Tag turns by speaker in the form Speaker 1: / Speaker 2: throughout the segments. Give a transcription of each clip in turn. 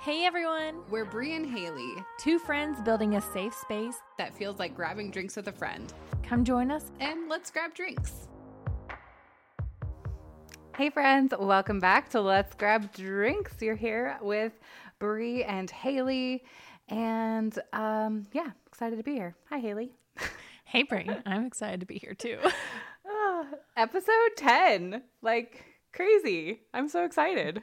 Speaker 1: Hey everyone!
Speaker 2: We're Brie and Haley
Speaker 1: Two friends building a safe space.
Speaker 2: that feels like grabbing drinks with a friend.
Speaker 1: Come join us.
Speaker 2: And let's grab drinks.
Speaker 3: Hey friends, welcome back to Let's Grab Drinks. You're here with Brie and Haley, and um, yeah, excited to be here. Hi, Haley.
Speaker 1: Hey Brie, I'm excited to be here too.
Speaker 3: Episode 10, like crazy. I'm so excited.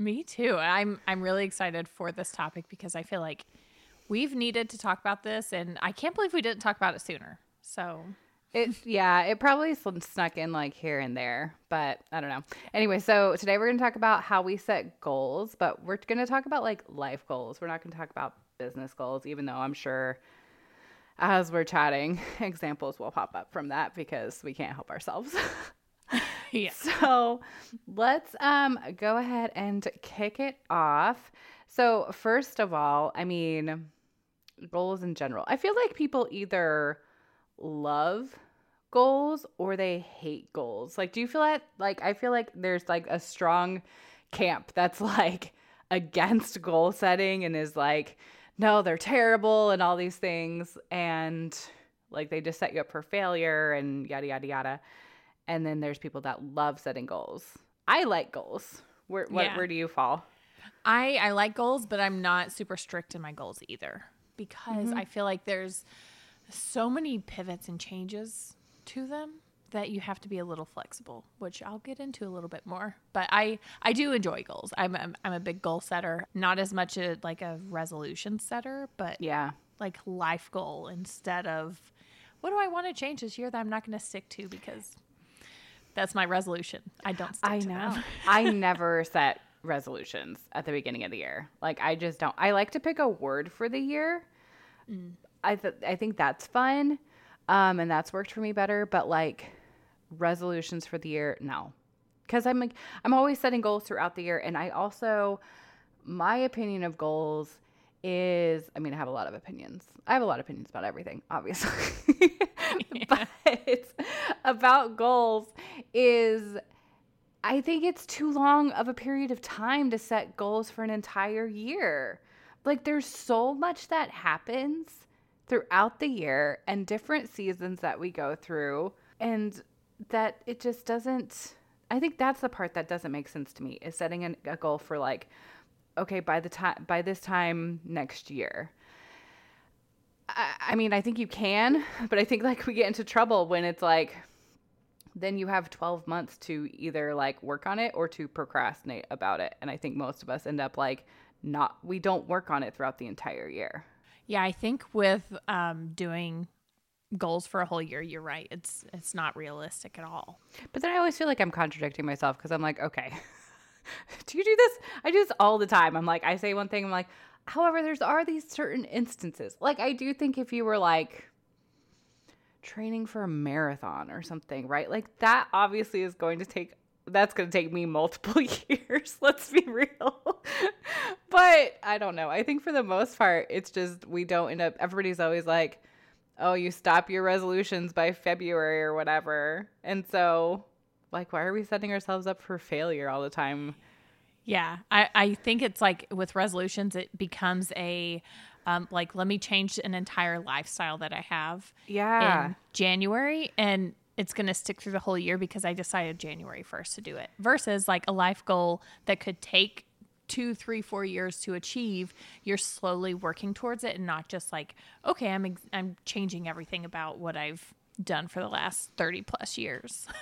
Speaker 1: Me too. I'm I'm really excited for this topic because I feel like we've needed to talk about this and I can't believe we didn't talk about it sooner. So
Speaker 3: It yeah, it probably snuck in like here and there, but I don't know. Anyway, so today we're going to talk about how we set goals, but we're going to talk about like life goals. We're not going to talk about business goals, even though I'm sure as we're chatting, examples will pop up from that because we can't help ourselves.
Speaker 1: yeah.
Speaker 3: So let's um go ahead and kick it off. So first of all, I mean goals in general. I feel like people either love goals or they hate goals. Like do you feel that like I feel like there's like a strong camp that's like against goal setting and is like no, they're terrible and all these things and like they just set you up for failure and yada yada yada and then there's people that love setting goals. I like goals. Where what,
Speaker 1: Yeah.
Speaker 3: where do you fall?
Speaker 1: I I like goals, but I'm not super strict in my goals either because mm-hmm. I feel like there's so many pivots and changes to them that you have to be a little flexible, which I'll get into a little bit more. But I I do enjoy goals. I'm I'm, I'm a big goal setter, not as much a, like a resolution setter, but
Speaker 3: Yeah.
Speaker 1: like life goal instead of what do I want to change this year that I'm not going to stick to because that's my resolution. I don't stick
Speaker 3: I know. I never set resolutions at the beginning of the year. Like I just don't. I like to pick a word for the year. I th- I think that's fun, um, and that's worked for me better. But like resolutions for the year, no, because I'm like I'm always setting goals throughout the year, and I also my opinion of goals is I mean I have a lot of opinions. I have a lot of opinions about everything, obviously. but about goals is I think it's too long of a period of time to set goals for an entire year. Like there's so much that happens throughout the year and different seasons that we go through and that it just doesn't I think that's the part that doesn't make sense to me is setting a goal for like okay by the time by this time next year. I, I mean, I think you can, but I think like we get into trouble when it's like then you have 12 months to either like work on it or to procrastinate about it. And I think most of us end up like not we don't work on it throughout the entire year.
Speaker 1: Yeah, I think with um, doing goals for a whole year, you're right. It's it's not realistic at all.
Speaker 3: But then I always feel like I'm contradicting myself because I'm like, okay, do you do this? I do this all the time. I'm like, I say one thing, I'm like, however, there's are these certain instances. Like I do think if you were like training for a marathon or something, right? Like that obviously is going to take that's going to take me multiple years, let's be real. but I don't know. I think for the most part, it's just we don't end up everybody's always like, "Oh, you stop your resolutions by February or whatever." And so like why are we setting ourselves up for failure all the time?
Speaker 1: Yeah, I, I think it's like with resolutions, it becomes a um, like let me change an entire lifestyle that I have
Speaker 3: Yeah.
Speaker 1: in January, and it's going to stick through the whole year because I decided January first to do it. Versus like a life goal that could take two, three, four years to achieve. You're slowly working towards it, and not just like okay, I'm ex- I'm changing everything about what I've done for the last thirty plus years.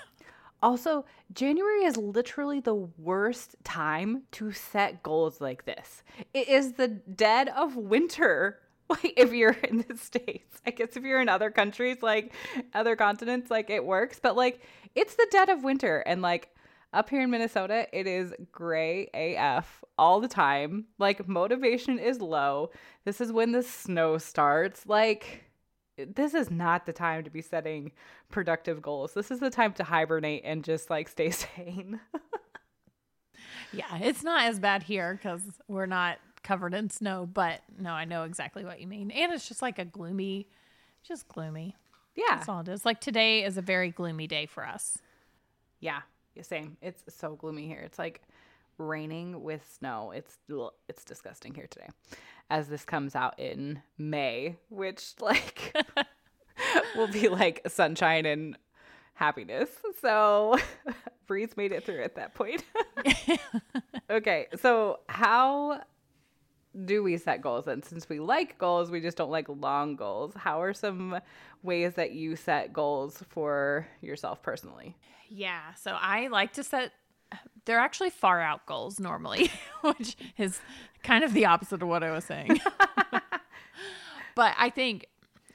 Speaker 3: Also, January is literally the worst time to set goals like this. It is the dead of winter. Like if you're in the states, I guess if you're in other countries, like other continents, like it works. But like it's the dead of winter, and like up here in Minnesota, it is gray AF all the time. Like motivation is low. This is when the snow starts. Like this is not the time to be setting productive goals. This is the time to hibernate and just like stay sane.
Speaker 1: Yeah, it's not as bad here because we're not covered in snow, but no, I know exactly what you mean. And it's just like a gloomy, just gloomy.
Speaker 3: yeah.
Speaker 1: That's all it is. Like today is a very gloomy day for us.
Speaker 3: Yeah. Same. It's so gloomy here. It's like raining with snow. It's it's disgusting here today. As this comes out in May, which like will be like sunshine and happiness. So Brie's made it through at that point. okay, so how do we set goals? And since we like goals, we just don't like long goals. How are some ways that you set goals for yourself personally?
Speaker 1: Yeah. So I like to set, they're actually far out goals normally, which is kind of the opposite of what I was saying. but I think,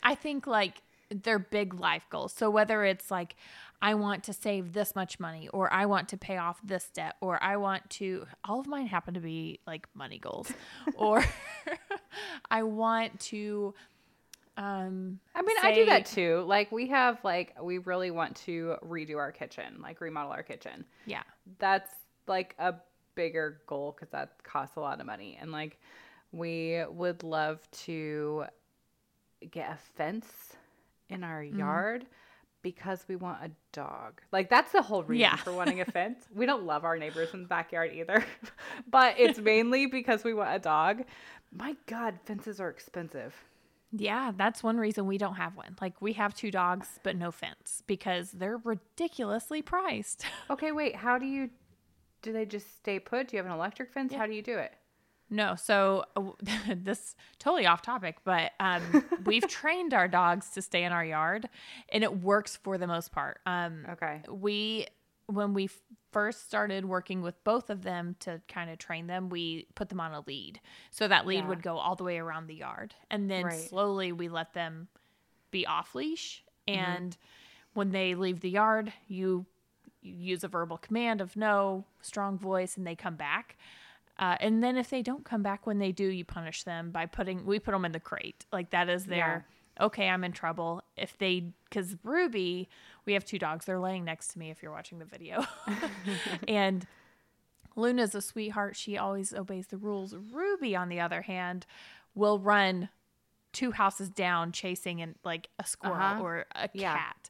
Speaker 1: I think like they're big life goals. So whether it's like, I want to save this much money, or I want to pay off this debt, or I want to, all of mine happen to be like money goals, or I want to, um,
Speaker 3: I mean, I do that too. Like we have like we really want to redo our kitchen, like remodel our kitchen.
Speaker 1: yeah.
Speaker 3: That's like a bigger goal cuz that costs a lot of money. And like we would love to get a fence in our
Speaker 1: Mm-hmm.
Speaker 3: yard because we want a dog. Like that's the whole reason
Speaker 1: Yeah.
Speaker 3: for wanting a fence. We don't love our neighbors in the backyard either. but it's mainly because we want a dog. My god, fences are expensive.
Speaker 1: Yeah, that's one reason we don't have one. Like we have two dogs, but no fence because they're ridiculously priced.
Speaker 3: Okay, wait. How do you? Do they just stay put? Do you have an electric fence? How do you do it?
Speaker 1: no, so uh, this totally off topic, but um, we've trained our dogs to stay in our yard, and it works for the most part. Um,
Speaker 3: Okay.
Speaker 1: we when we f- first started working with both of them to kind of train them we put them on a lead so that lead
Speaker 3: Yeah.
Speaker 1: would go all the way around the yard and then
Speaker 3: Right.
Speaker 1: slowly we let them be off leash
Speaker 3: Mm-hmm.
Speaker 1: and when they leave the yard you, you use a verbal command of no strong voice and they come back uh, and then if they don't come back when they do you punish them by putting we put them in the crate like that is their okay, I'm in trouble. If they, because Ruby, we have two dogs. They're laying next to me if you're watching the video. and Luna's a sweetheart. She always obeys the rules. Ruby, on the other hand, will run two houses down chasing and like a squirrel
Speaker 3: Uh-huh.
Speaker 1: or a
Speaker 3: Yeah.
Speaker 1: cat.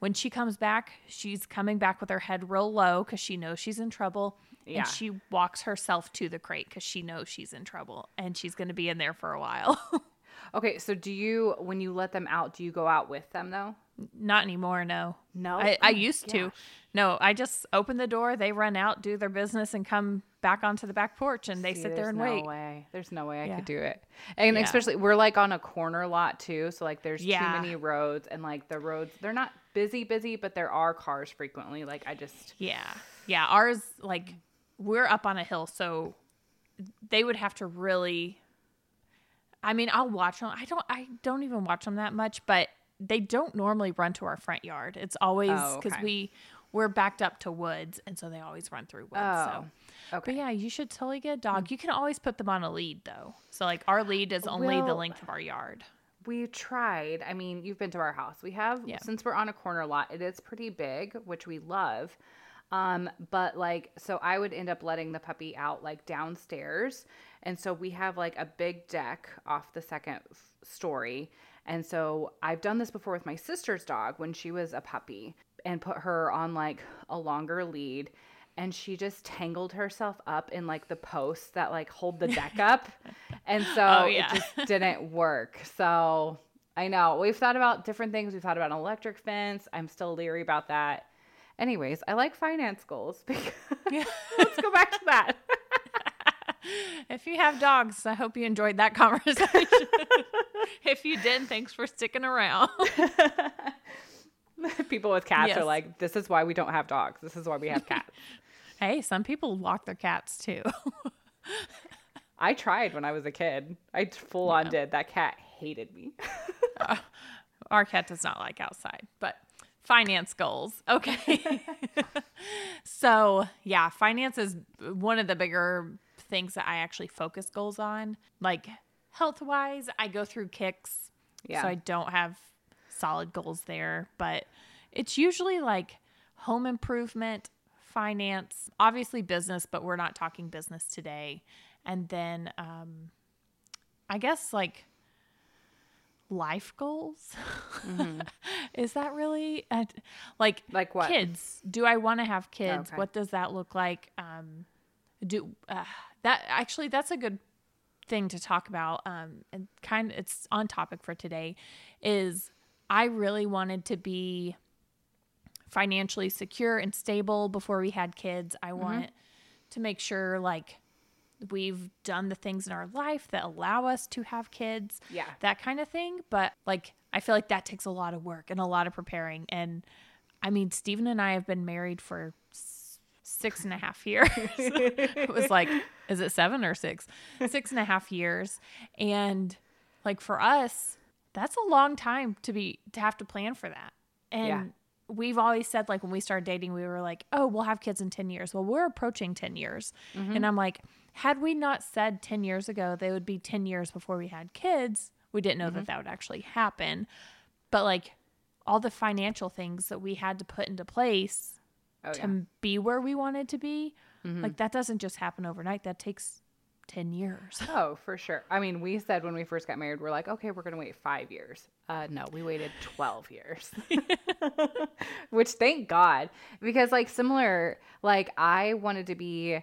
Speaker 1: When she comes back, she's coming back with her head real low because she knows she's in trouble.
Speaker 3: Yeah.
Speaker 1: And she walks herself to the crate because she knows she's in trouble and she's going to be in there for a while.
Speaker 3: Okay, so do you when you let them out, do you go out with them though?
Speaker 1: Not anymore, no.
Speaker 3: No?
Speaker 1: I,
Speaker 3: Oh
Speaker 1: I
Speaker 3: my
Speaker 1: used to. No, I just open the door, they run out, do their business, and come back onto the back porch and they
Speaker 3: See,
Speaker 1: sit there and
Speaker 3: no
Speaker 1: wait.
Speaker 3: way. There's no way I
Speaker 1: Yeah.
Speaker 3: could do it. And
Speaker 1: Yeah.
Speaker 3: especially we're like on a corner lot too, so like there's
Speaker 1: Yeah.
Speaker 3: too many roads and like the roads they're not busy busy, but there are cars frequently. Like I just
Speaker 1: Yeah. Yeah. Ours, like, we're up on a hill, so they would have to really. I mean, I'll watch them. I don't. I don't even watch them that much, but they don't normally run to our front yard. It's always
Speaker 3: Oh,
Speaker 1: because
Speaker 3: okay.
Speaker 1: we we're backed up to woods, and so they always run through woods.
Speaker 3: Oh,
Speaker 1: so.
Speaker 3: okay.
Speaker 1: But yeah, you should totally get a dog. You can always put them on a lead though. So like our lead is only the length of our yard.
Speaker 3: We tried. I mean, you've been to our house. We have
Speaker 1: Yeah.
Speaker 3: since we're on a corner lot, it is pretty big, which we love. Um, but like so I would end up letting the puppy out like downstairs. And so we have like a big deck off the second f- story. And so I've done this before with my sister's dog when she was a puppy and put her on like a longer lead and she just tangled herself up in like the posts that like hold the deck up. And so
Speaker 1: Oh, yeah.
Speaker 3: it just didn't work. So I know we've thought about different things. We've thought about an electric fence. I'm still leery about that. Anyways, I like finance goals. because- Let's go back to that.
Speaker 1: If you have dogs, I hope you enjoyed that conversation. if you didn't, thanks for sticking around.
Speaker 3: People with cats
Speaker 1: Yes.
Speaker 3: are like, this is why we don't have dogs. This is why we have cats.
Speaker 1: hey, some people walk their cats too.
Speaker 3: I tried when I was a kid. I full on did. That cat hated me.
Speaker 1: Uh, our cat does not like outside, but finance goals. Okay. so, yeah, finance is one of the bigger things that I actually focus goals on. Like health wise, I go through kicks.
Speaker 3: Yeah.
Speaker 1: So I don't have solid goals there, but it's usually like home improvement, finance, obviously business, but we're not talking business today. And then um I guess like life goals. Is that really uh, like
Speaker 3: Like what?
Speaker 1: kids? Do I want to have kids?
Speaker 3: Okay.
Speaker 1: What does that look like? Um do uh, that actually that's a good thing to talk about um and kind of it's on topic for today is I really wanted to be financially secure and stable before we had kids. I want to make sure like we've done the things in our life that allow us to have kids.
Speaker 3: Yeah.
Speaker 1: That kind of thing. But like I feel like that takes a lot of work and a lot of preparing. And I mean, Stephen and I have been married for six and a half years. it was like, is it seven or six? Six and a half years. And like for us, that's a long time to be to have to plan for that. And
Speaker 3: Yeah.
Speaker 1: we've always said like when we started dating, we were like, oh, we'll have kids in 10 years. Well, we're approaching 10 years. Mm-hmm. And I'm like, had we not said 10 years ago they would be 10 years before we had kids, we didn't know that mm-hmm. that would actually happen. But like all the financial things that we had to put into place
Speaker 3: Oh,
Speaker 1: to
Speaker 3: yeah.
Speaker 1: be where we wanted to be, like that doesn't just happen overnight. That takes 10 years.
Speaker 3: Oh, for sure. I mean, we said when we first got married, we're like, okay, we're going to wait five years. Uh, no, we waited 12 years, which thank God, because like similar, like I wanted to be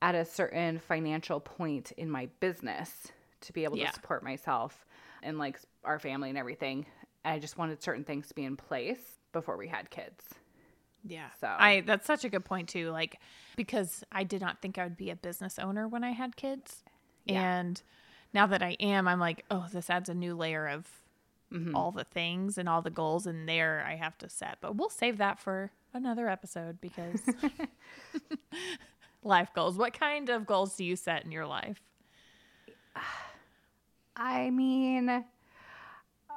Speaker 3: at a certain financial point in my business to be able
Speaker 1: Yeah.
Speaker 3: to support myself and like our family and everything. I just wanted certain things to be in place before we had kids.
Speaker 1: Yeah.
Speaker 3: So-
Speaker 1: I that's such a good point too. Like because I did not think I would be a business owner when I had kids.
Speaker 3: Yeah.
Speaker 1: And now that I am, I'm like, oh, this adds a new layer of
Speaker 3: Mm-hmm.
Speaker 1: all the things and all the goals in there I have to set. But we'll save that for another episode because life goals. What kind of goals do you set in your life?
Speaker 3: I mean,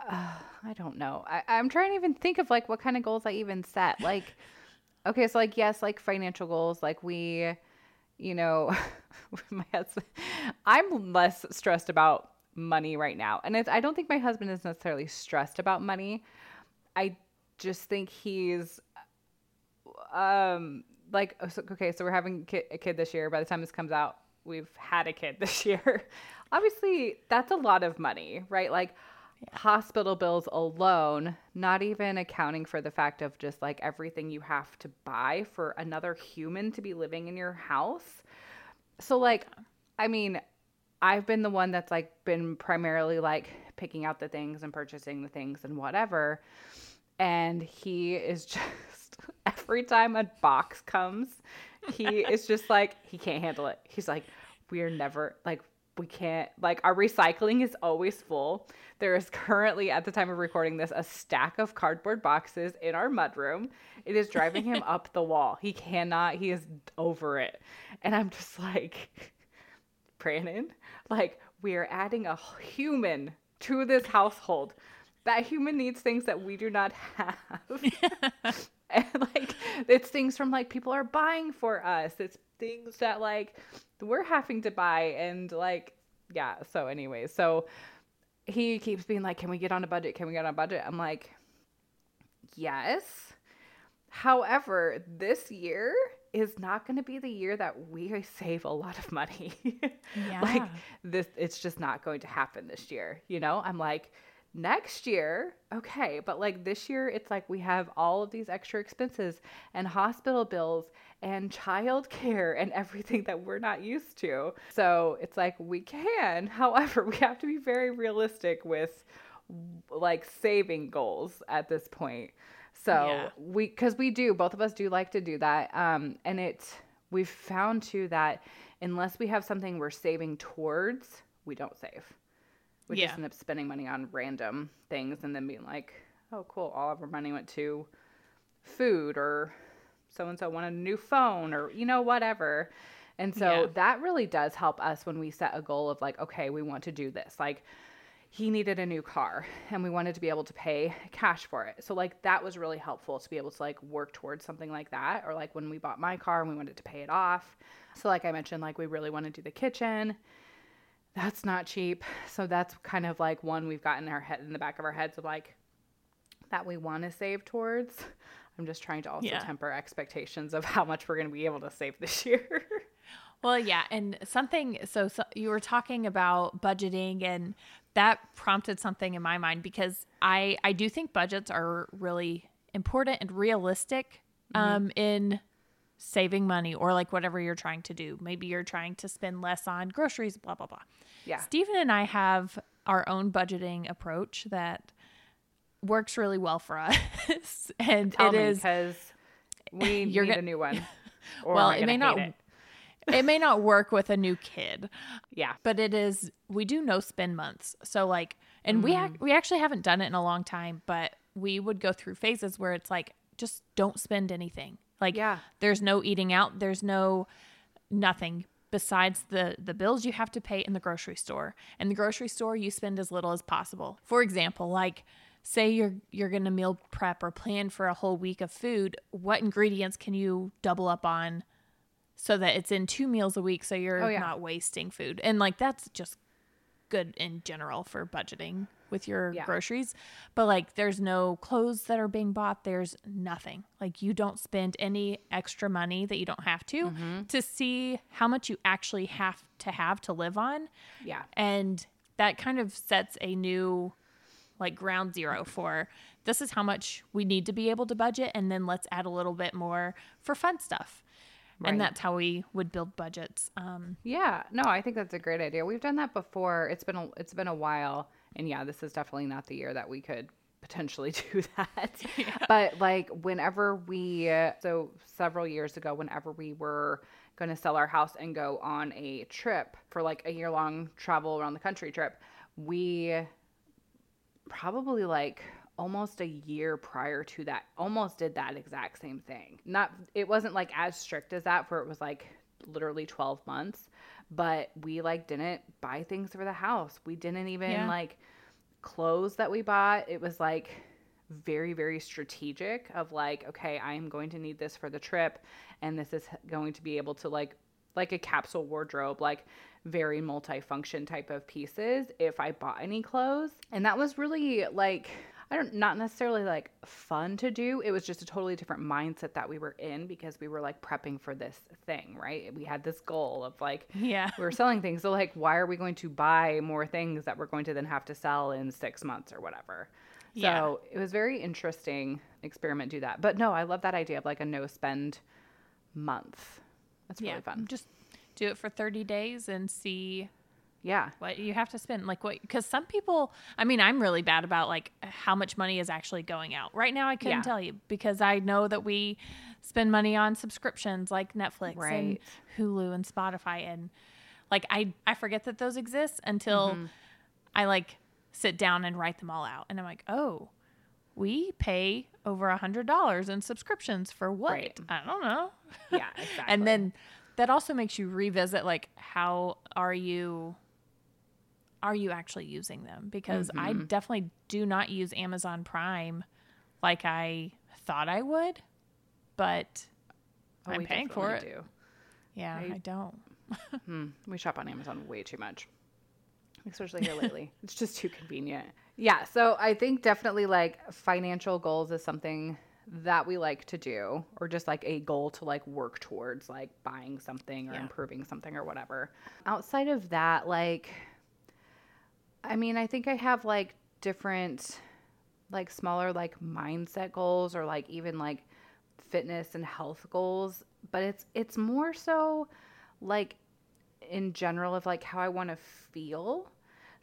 Speaker 3: uh, I don't know. I, I'm trying to even think of like what kind of goals I even set. Like, okay, so like yes, like financial goals. Like we, you know, my husband. I'm less stressed about money right now, and it's. I don't think my husband is necessarily stressed about money. I just think he's um like oh, okay so we're having a kid this year by the time this comes out we've had a kid this year obviously that's a lot of money right like hospital bills alone not even accounting for the fact of just like everything you have to buy for another human to be living in your house. So like i mean i've been the one that's like been primarily like picking out the things and purchasing the things and whatever. And he is just every time a box comes he is just like he can't handle it. He's like we're never like we can't like our recycling is always full there is currently at the time of recording this a stack of cardboard boxes in our mudroom it is driving him up the wall he cannot he is over it and i'm just like Brandon, like we are adding a human to this household. That human needs things that we do not have. and like it's things from like people are buying for us. It's things that like we're having to buy and like yeah, so anyway, so he keeps being like, Can we get on a budget? Can we get on a budget? I'm like, Yes. However, this year is not going to be the year that we save a lot of money.
Speaker 1: yeah.
Speaker 3: like this it's just not going to happen this year, you know? I'm like next year, okay, but like this year it's like we have all of these extra expenses and hospital bills and childcare and everything that we're not used to. So, it's like we can. However, we have to be very realistic with like saving goals at this point. So
Speaker 1: Yeah.
Speaker 3: we, because we do, both of us do like to do that. Um, and it's, we've found too that unless we have something we're saving towards, we don't save. We
Speaker 1: Yeah.
Speaker 3: just end up spending money on random things and then being like, oh, cool, all of our money went to food or so and so wanted a new phone or, you know, whatever. And so
Speaker 1: Yeah.
Speaker 3: that really does help us when we set a goal of like, okay, we want to do this. Like, he needed a new car and we wanted to be able to pay cash for it. So like that was really helpful to be able to like work towards something like that or like when we bought my car and we wanted to pay it off. So like I mentioned like we really want to do the kitchen. That's not cheap. So that's kind of like one we've got in our head in the back of our heads of like that we want to save towards. I'm just trying to also
Speaker 1: Yeah.
Speaker 3: temper expectations of how much we're going to be able to save this year.
Speaker 1: Well, yeah, and something. So, so you were talking about budgeting, and that prompted something in my mind because I I do think budgets are really important and realistic um, in saving money or like whatever you're trying to do. Maybe you're trying to spend less on groceries, blah, blah, blah.
Speaker 3: Yeah.
Speaker 1: Stephen and I have our own budgeting approach that works really well for us. and
Speaker 3: Tell
Speaker 1: it is
Speaker 3: because we
Speaker 1: You're
Speaker 3: need
Speaker 1: go-
Speaker 3: a new one. Or
Speaker 1: well, it may not it.
Speaker 3: it?
Speaker 1: may not work with a new kid,
Speaker 3: Yeah.
Speaker 1: but it is we do no spend months. So like and we
Speaker 3: Mm.
Speaker 1: ac- we actually haven't done it in a long time, but we would go through phases where it's like just don't spend anything. Like
Speaker 3: Yeah.
Speaker 1: there's no eating out, there's no nothing besides the the bills you have to pay in the grocery store. In the grocery store, you spend as little as possible. For example, like say you're you're going to meal prep or plan for a whole week of food, what ingredients can you double up on so that it's in two meals a week so you're
Speaker 3: Oh, yeah.
Speaker 1: not wasting food. And like that's just good in general for budgeting with your
Speaker 3: Yeah.
Speaker 1: groceries. But like there's no clothes that are being bought, there's nothing. Like you don't spend any extra money that you don't have to
Speaker 3: Mm-hmm.
Speaker 1: to see how much you actually have to have to live on.
Speaker 3: Yeah.
Speaker 1: And that kind of sets a new like ground zero for this is how much we need to be able to budget and then let's add a little bit more for fun stuff.
Speaker 3: Right.
Speaker 1: And that's how we would build budgets. Um,
Speaker 3: Yeah, no, I think that's a great idea. We've done that before. It's been a, it's been a while, and yeah, this is definitely not the year that we could potentially do that. But like whenever we, so several years ago, whenever we were going to sell our house and go on a trip for like a year long travel around the country trip, we probably like almost a year prior to that almost did that exact same thing not it wasn't like as strict as that for it was like literally 12 months but we like didn't buy things for the house. We didn't even
Speaker 1: Yeah.
Speaker 3: like clothes that we bought. It was like very very strategic of like okay i am going to need this for the trip and this is going to be able to like like a capsule wardrobe like very multifunction type of pieces if i bought any clothes. And that was really like i don't not necessarily like fun to do it was just a totally different mindset that we were in because we were like prepping for this thing right we had this goal of like
Speaker 1: yeah.
Speaker 3: we were selling things. So like, why are we going to buy more things that we're going to then have to sell in six months or whatever?
Speaker 1: Yeah.
Speaker 3: So it was very interesting experiment do that. But no, I love that idea of like a no spend month. That's really
Speaker 1: yeah.
Speaker 3: fun.
Speaker 1: Just do it for 30 days and see
Speaker 3: Yeah.
Speaker 1: what you have to spend like what because some people i mean i'm really bad about like how much money is actually going out right now i couldn't
Speaker 3: Yeah.
Speaker 1: tell you because i know that we spend money on subscriptions like netflix and
Speaker 3: Right.
Speaker 1: hulu and spotify and like i i forget that those exist until
Speaker 3: Mm-hmm.
Speaker 1: i like sit down and write them all out and i'm like oh we pay over a hundred dollars in subscriptions for what
Speaker 3: Right.
Speaker 1: i don't know
Speaker 3: Yeah, exactly.
Speaker 1: and then that also makes you revisit like how are you are you actually using them because i
Speaker 3: Mm-hmm.
Speaker 1: definitely do not use amazon prime like i thought i would but
Speaker 3: Oh,
Speaker 1: i'm paying for it
Speaker 3: do.
Speaker 1: yeah
Speaker 3: I-
Speaker 1: i don't
Speaker 3: Hmm. We shop on Amazon way too much, especially here lately. It's just too convenient. Yeah. So I think definitely like financial goals is something that we like to do, or just like a goal to like work towards, like buying something or
Speaker 1: Yeah.
Speaker 3: improving something or whatever. Outside of that, like, I mean, I think I have like different, like smaller, like mindset goals or like even like fitness and health goals, but it's it's more so like in general of like how I want to feel.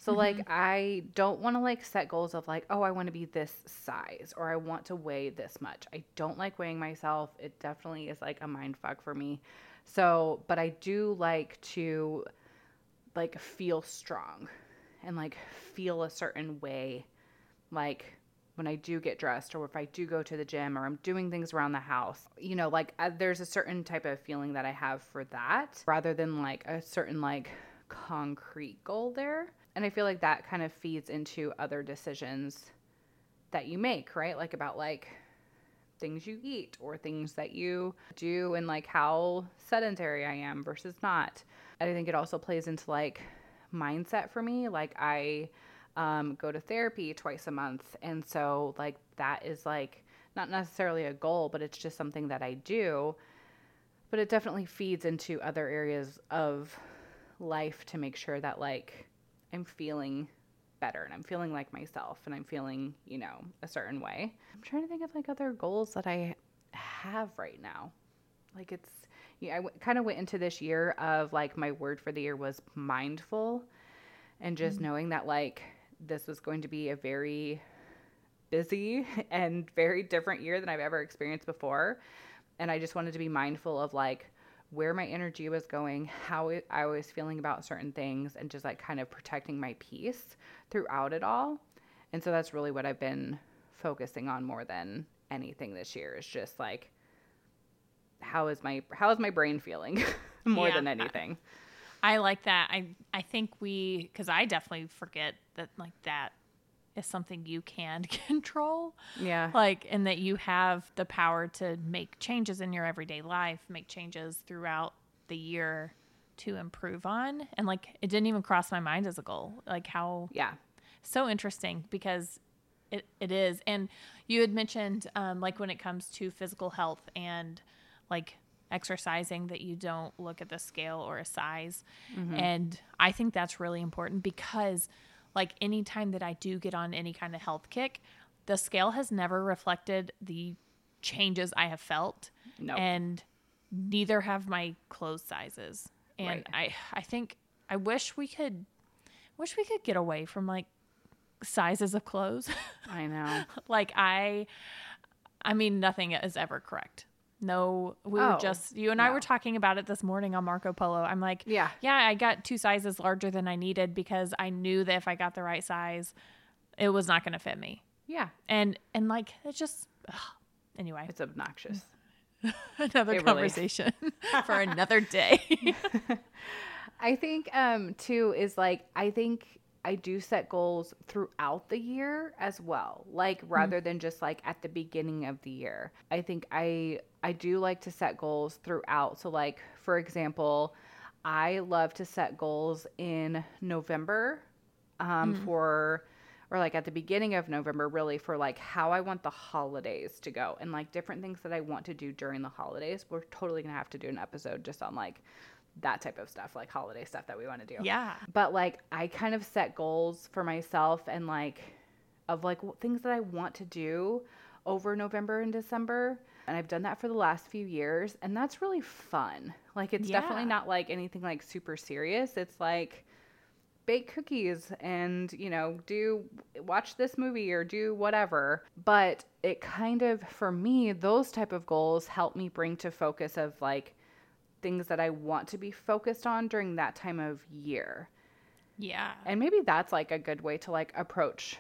Speaker 3: So like mm-hmm. I don't want to like set goals of like oh I want to be this size or I want to weigh this much. I don't like weighing myself. It definitely is like a mind fuck for me. So, but I do like to like feel strong and like feel a certain way like when I do get dressed or if I do go to the gym or I'm doing things around the house, you know, like uh, there's a certain type of feeling that I have for that rather than like a certain like concrete goal there. And I feel like that kind of feeds into other decisions that you make, right? Like about like things you eat or things that you do and like how sedentary I am versus not. I think it also plays into like mindset for me. Like I um, go to therapy twice a month. And so like that is like not necessarily a goal, but it's just something that I do. But it definitely feeds into other areas of life to make sure that like I'm feeling better and I'm feeling like myself and I'm feeling, you know, a certain way. I'm trying to think of like other goals that I have right now. like it's yeah, I w- kind of went into this year of like my word for the year was mindful and just mm. knowing that like this was going to be a very busy and very different year than I've ever experienced before. And I just wanted to be mindful of like where my energy was going, how it, I was feeling about certain things, and just like kind of protecting my peace throughout it all. And so that's really what I've been focusing on more than anything this year is just like how is my how is my brain feeling more
Speaker 1: Yeah.
Speaker 3: than anything.
Speaker 1: I like that. I I think we because I definitely forget that like that is something you can control.
Speaker 3: Yeah.
Speaker 1: Like and that you have the power to make changes in your everyday life, make changes throughout the year to improve on. And like it didn't even cross my mind as a goal. Like how
Speaker 3: Yeah.
Speaker 1: so interesting because it, it is and you had mentioned um, like when it comes to physical health and like exercising that you don't look at the scale or a size mm-hmm. and i think that's really important because like anytime that i do get on any kind of health kick the scale has never reflected the changes i have felt
Speaker 3: No.
Speaker 1: and neither have my clothes sizes and i i think i wish we could wish we could get away from like sizes of clothes.
Speaker 3: I know.
Speaker 1: like I I mean nothing is ever correct. No, we were
Speaker 3: Oh,
Speaker 1: just you and I were talking about it this morning on Marco Polo. I'm like,
Speaker 3: Yeah.
Speaker 1: yeah, I got two sizes larger than I needed because I knew that if I got the right size, it was not going to fit me.
Speaker 3: Yeah.
Speaker 1: And and like it's just ugh. anyway,
Speaker 3: It's obnoxious.
Speaker 1: another
Speaker 3: it really-
Speaker 1: conversation for another day.
Speaker 3: I think um too is like I think I do set goals throughout the year as well. Like rather than just like at the beginning of the year. I think I I do like to set goals throughout. So like for example, I love to set goals in November um for or like at the beginning of November really for like how I want the holidays to go and like different things that I want to do during the holidays. We're totally going to have to do an episode just on like that type of stuff, like holiday stuff that we want to do.
Speaker 1: yeah.
Speaker 3: But like I kind of set goals for myself and like of like things that I want to do over November and December. And I've done that for the last few years and that's really fun. Like it's definitely not like anything like super serious. It's like bake cookies and you know do watch this movie or do whatever but it kind of for me those type of goals help me bring to focus of like things that i want to be focused on during that time of year
Speaker 1: Yeah.
Speaker 3: and maybe that's like a good way to like approach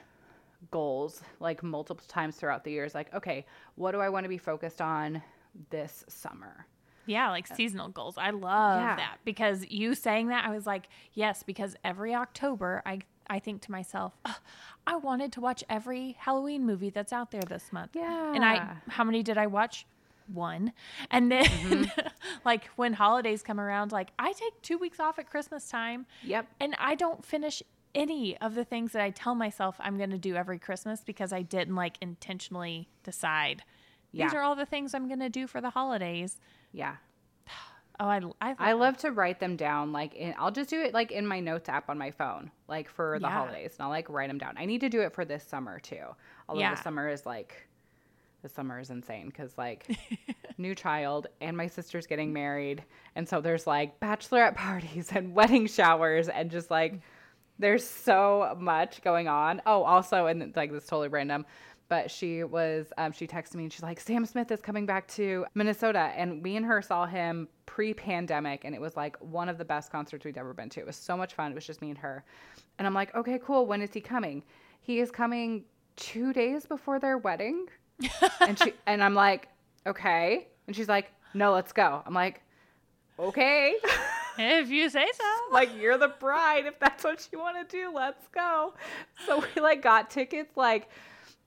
Speaker 3: goals like multiple times throughout the years like okay what do i want to be focused on this summer
Speaker 1: Yeah, like uh, seasonal goals. I love
Speaker 3: Yeah.
Speaker 1: that because you saying that, I was like, yes, because every October, I I think to myself, "Ugh, I wanted to watch every Halloween movie that's out there this month. Yeah. And I, how many did I watch? One. And then,
Speaker 3: Mm-hmm.
Speaker 1: like when holidays come around, like I take two weeks off at Christmas time.
Speaker 3: Yep.
Speaker 1: And I don't finish any of the things that I tell myself I'm going to do every Christmas because I didn't like intentionally decide. These are all the things I'm going to do for the holidays.
Speaker 3: yeah
Speaker 1: Oh, I, I,
Speaker 3: I love to write them down. Like, in, I'll just do it like in my notes app on my phone, like for the
Speaker 1: Yeah.
Speaker 3: holidays, and I'll like write them down. I need to do it for this summer too. Although
Speaker 1: Yeah.
Speaker 3: the summer is like, the summer is insane because like, new child and my sister's getting married, and so there's like bachelorette parties and wedding showers and just like, there's so much going on. Oh, also, and like this is totally random. But she was, um, she texted me and she's like, Sam Smith is coming back to Minnesota. And me and her saw him pre pandemic. And it was like one of the best concerts we'd ever been to. It was so much fun. It was just me and her. And I'm like, okay, cool. When is he coming? He is coming two days before their wedding. And she, and I'm like, okay. And she's like, no, let's go. I'm like, okay.
Speaker 1: if you say so.
Speaker 3: like you're the bride if that's what you want to do let's go so we like got tickets like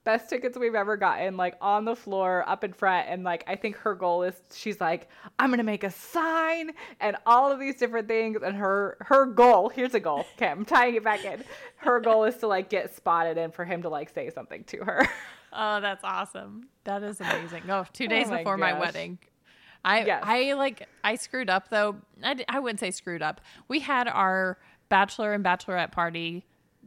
Speaker 3: best tickets we've ever gotten like on the floor up in front and like i think her goal is she's like i'm gonna make a sign and all of these different things and her her goal here's a goal okay i'm tying it back in her goal is to like get spotted and for him to like say something to her
Speaker 1: Oh, that's awesome. That is amazing. Oh, two oh days
Speaker 3: my
Speaker 1: before my wedding. I
Speaker 3: Yes.
Speaker 1: I like I screwed up though. I I wouldn't say screwed up. We had our bachelor and bachelorette party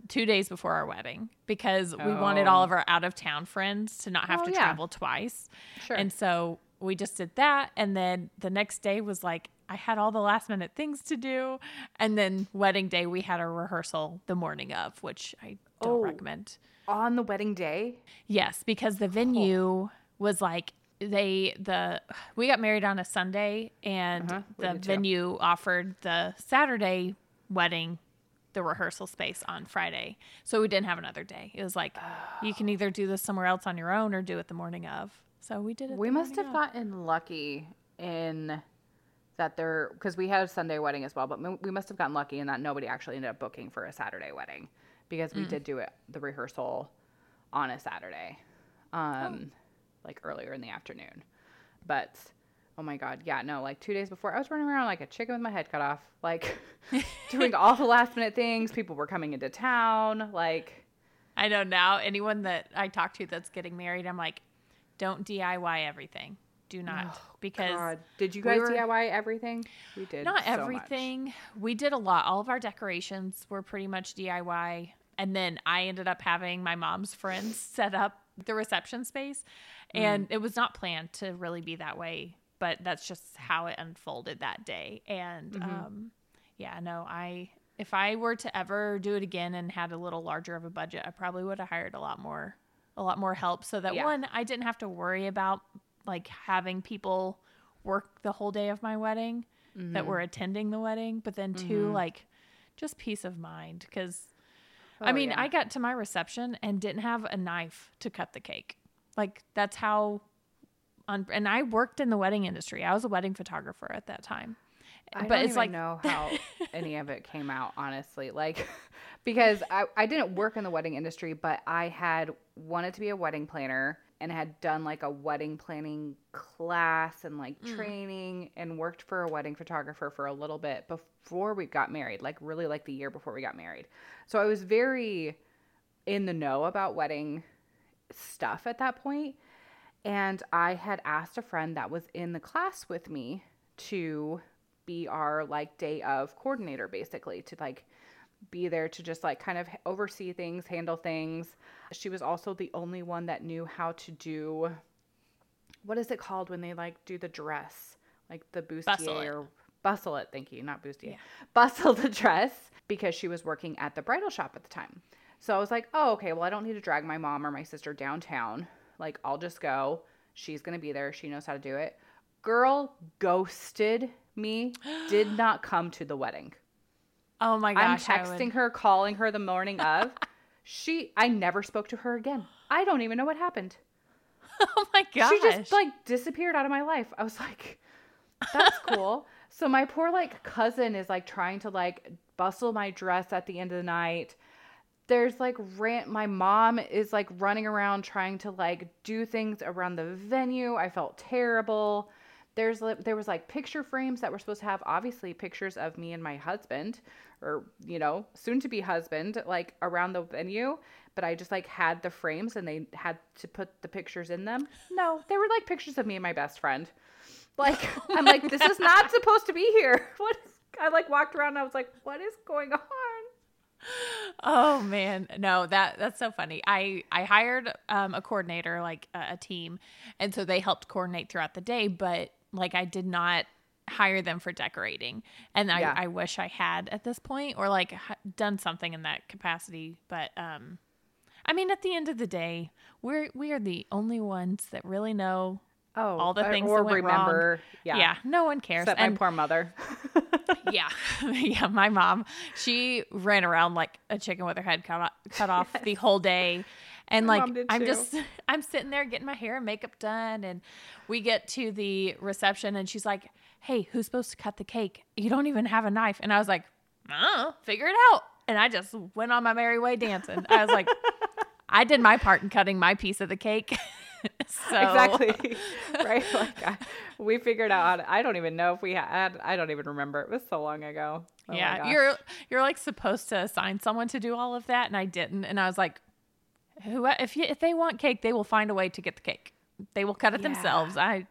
Speaker 1: two days before our wedding because we wanted all
Speaker 3: Oh.
Speaker 1: of our out of town friends to not have
Speaker 3: Oh,
Speaker 1: to
Speaker 3: yeah.
Speaker 1: travel twice.
Speaker 3: Sure.
Speaker 1: And so we just did that. And then the next day was like, I had all the last minute things to do. And then wedding day, we had a rehearsal the morning of, which I don't
Speaker 3: Oh.
Speaker 1: recommend.
Speaker 3: On the wedding day?
Speaker 1: Yes, because the venue was like they the we got married on a Sunday and
Speaker 3: Uh-huh,
Speaker 1: the
Speaker 3: did too.
Speaker 1: venue offered the Saturday wedding the rehearsal space on Friday. So we didn't have another day. It was like you can either do this somewhere else on your own or do it the morning of. So we did it.
Speaker 3: We must have
Speaker 1: of.
Speaker 3: gotten lucky in that there because we had a Sunday wedding as well, but we must have gotten lucky in that nobody actually ended up booking for a Saturday wedding because
Speaker 1: Mm.
Speaker 3: we did do it the rehearsal on a Saturday,
Speaker 1: Oh.
Speaker 3: um, like earlier in the afternoon. But oh my god, yeah, no, like two days before, I was running around like a chicken with my head cut off, like doing all the last minute things. People were coming into town, like.
Speaker 1: I know now anyone that I talk to that's getting married, I'm like, don't DIY everything. Do not because
Speaker 3: Oh, God. Did you
Speaker 1: we were-
Speaker 3: DIY everything? We did.
Speaker 1: Not
Speaker 3: so much.
Speaker 1: everything. We did a lot. All of our decorations were pretty much DIY. And then I ended up having my mom's friends set up the reception space.
Speaker 3: Mm.
Speaker 1: And it was not planned to really be that way, but that's just how it unfolded that day. And
Speaker 3: Mm-hmm.
Speaker 1: um, yeah, no, I if I were to ever do it again and had a little larger of a budget, I probably would have hired a lot more a lot more help so that
Speaker 3: Yeah.
Speaker 1: one, I didn't have to worry about like having people work the whole day of my wedding
Speaker 3: Mm-hmm.
Speaker 1: that were attending the wedding, but then 2 like just peace of mind because I
Speaker 3: Oh,
Speaker 1: mean,
Speaker 3: yeah.
Speaker 1: I got to my reception and didn't have a knife to cut the cake. Like that's how un- and I worked in the wedding industry. I was a wedding photographer at that time.
Speaker 3: I
Speaker 1: but
Speaker 3: don't
Speaker 1: it's like
Speaker 3: know how any of it came out, honestly. Like, because I, I didn't work in the wedding industry, but I had wanted to be a wedding planner and had done like a wedding planning class and like
Speaker 1: Mm.
Speaker 3: training and worked for a wedding photographer for a little bit before we got married, like really like the year before we got married. So I was very in the know about wedding stuff at that point. And I had asked a friend that was in the class with me to be our like day of coordinator, basically, to like be there to just like kind of oversee things, handle things. She was also the only one that knew how to do what is it called when they like do the dress, like the bustier
Speaker 1: Bustle it.
Speaker 3: or bustle it. Thank you, not bustier. Bustle the dress because she was working at the bridal shop at the time. So I was like, oh, okay, well, I don't need to drag my mom or my sister downtown. Like, I'll just go. She's going to be there. She knows how to do it. Girl ghosted me, did not come to the wedding.
Speaker 1: Oh my
Speaker 3: I'm
Speaker 1: gosh. I would-
Speaker 3: texting her, calling her the morning of. She, I never spoke to her again. I don't even know what happened.
Speaker 1: Oh my gosh.
Speaker 3: She just like disappeared out of my life. I was like, that's cool. so my poor like cousin is like trying to like bustle my dress at the end of the night. There's like rant. My mom is like running around trying to like do things around the venue. I felt terrible. There's there was like picture frames that were supposed to have obviously pictures of me and my husband or you know soon to be husband like around the venue but I just like had the frames and they had to put the pictures in them. No, they were like pictures of me and my best friend. Like I'm like this is not supposed to be here. What is I like walked around and I was like what is going on?
Speaker 1: Oh man, no that that's so funny. I I hired um, a coordinator, like a, a team, and so they helped coordinate throughout the day. But like I did not hire them for decorating, and I,
Speaker 3: Yeah.
Speaker 1: I wish I had at this point, or like done something in that capacity. But um, I mean, at the end of the day, we're we are the only ones that really know
Speaker 3: Oh,
Speaker 1: all the
Speaker 3: uh,
Speaker 1: things
Speaker 3: or
Speaker 1: that went
Speaker 3: remember.
Speaker 1: wrong.
Speaker 3: Yeah.
Speaker 1: Yeah, no one cares.
Speaker 3: Except
Speaker 1: and
Speaker 3: my poor mother.
Speaker 1: yeah, yeah. My mom, she ran around like a chicken with her head cut off, cut off the whole day, and
Speaker 3: My
Speaker 1: like I'm
Speaker 3: too.
Speaker 1: just, I'm sitting there getting my hair and makeup done, and we get to the reception, and she's like, "Hey, who's supposed to cut the cake? You don't even have a knife." And I was like, "Oh, figure it out." And I just went on my merry way dancing. I was like, I did my part in cutting my piece of the cake. so
Speaker 3: exactly right like I, we figured out i don't even know if we had i don't even remember it was so long ago Oh
Speaker 1: yeah, you're you're like supposed to assign someone to do all of that, and I didn't. And I was like, who if you if they want cake, they will find a way to get the cake. They will cut it
Speaker 3: Yeah.
Speaker 1: themselves. I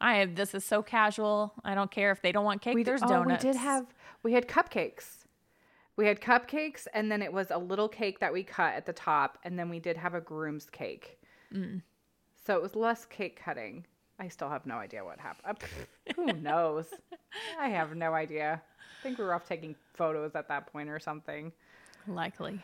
Speaker 1: I this is so casual. I don't care if they don't want cake.
Speaker 3: we,
Speaker 1: There's
Speaker 3: oh,
Speaker 1: donuts.
Speaker 3: we did have we had cupcakes we had cupcakes and then it was a little cake that we cut at the top and then we did have a groom's cake
Speaker 1: Mm.
Speaker 3: so it was less cake cutting I still have no idea what happened. Who knows? I have no idea. I think we were off taking photos at that point or something.
Speaker 1: Likely.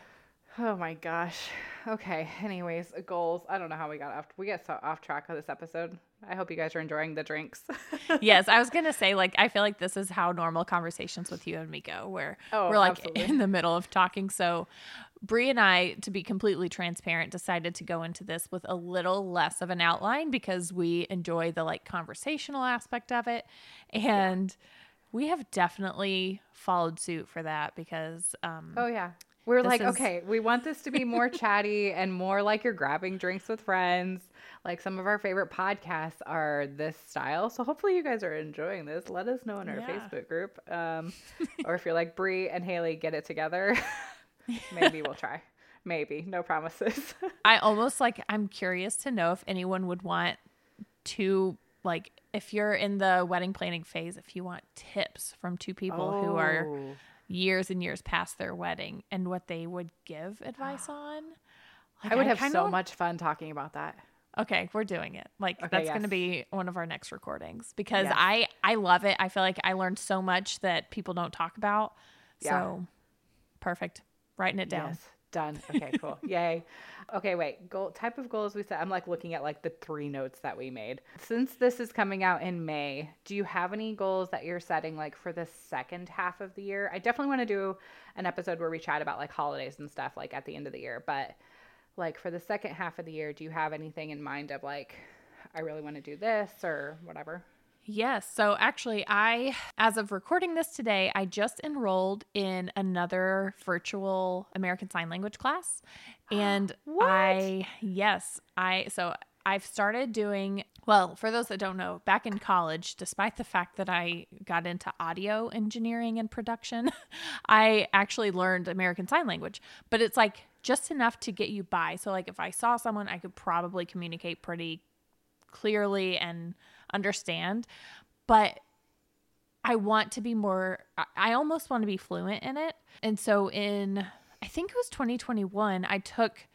Speaker 3: Oh my gosh. Okay. Anyways, goals. I don't know how we got off. We got so off track of this episode. I hope you guys are enjoying the drinks.
Speaker 1: yes, I was gonna say like I feel like this is how normal conversations with you and me go, where
Speaker 3: Oh,
Speaker 1: we're like
Speaker 3: absolutely.
Speaker 1: in the middle of talking. So, Brie and I, to be completely transparent, decided to go into this with a little less of an outline because we enjoy the like conversational aspect of it, and we have definitely followed suit for that because um,
Speaker 3: Oh yeah. We're
Speaker 1: This
Speaker 3: like,
Speaker 1: is-
Speaker 3: okay, we want this to be more chatty and more like you're grabbing drinks with friends. Like some of our favorite podcasts are this style. So hopefully you guys are enjoying this. Let us know in our
Speaker 1: Yeah.
Speaker 3: Facebook group. Um, or if you're like Brie and Haley, get it together. Maybe we'll try. Maybe. No promises.
Speaker 1: I almost like I'm curious to know if anyone would want to like if you're in the wedding planning phase if you want tips from two people who are
Speaker 3: Oh.
Speaker 1: Years and years past their wedding and what they would give advice on. Like,
Speaker 3: I would have
Speaker 1: kinda
Speaker 3: so much fun talking about that.
Speaker 1: Okay, we're doing it. Like
Speaker 3: Okay,
Speaker 1: that's going to be one of our next recordings because
Speaker 3: Yes.
Speaker 1: I I love it. I feel like I learned so much that people don't talk about.
Speaker 3: Yeah.
Speaker 1: So perfect. Writing it down.
Speaker 3: Yes. Done. Okay, cool. Yay. Okay, wait. Goal type of goals we set. I'm like looking at like the three notes that we made. Since this is coming out in May, do you have any goals that you're setting like for the second half of the year? I definitely want to do an episode where we chat about like holidays and stuff like at the end of the year, but like for the second half of the year, do you have anything in mind of like I really want to do this or whatever?
Speaker 1: Yes. So actually, I, as of recording this today, I just enrolled in another virtual American Sign Language class. And I, yes, I, so I've started doing, well, for those that don't know, back in college, despite the fact that I got into audio engineering and production, I actually learned American Sign Language, but it's like just enough to get you by. So, like, if I saw someone, I could probably communicate pretty clearly and understand but i want to be more I- almost want to be fluent in it. And so in i think it was 2021 i took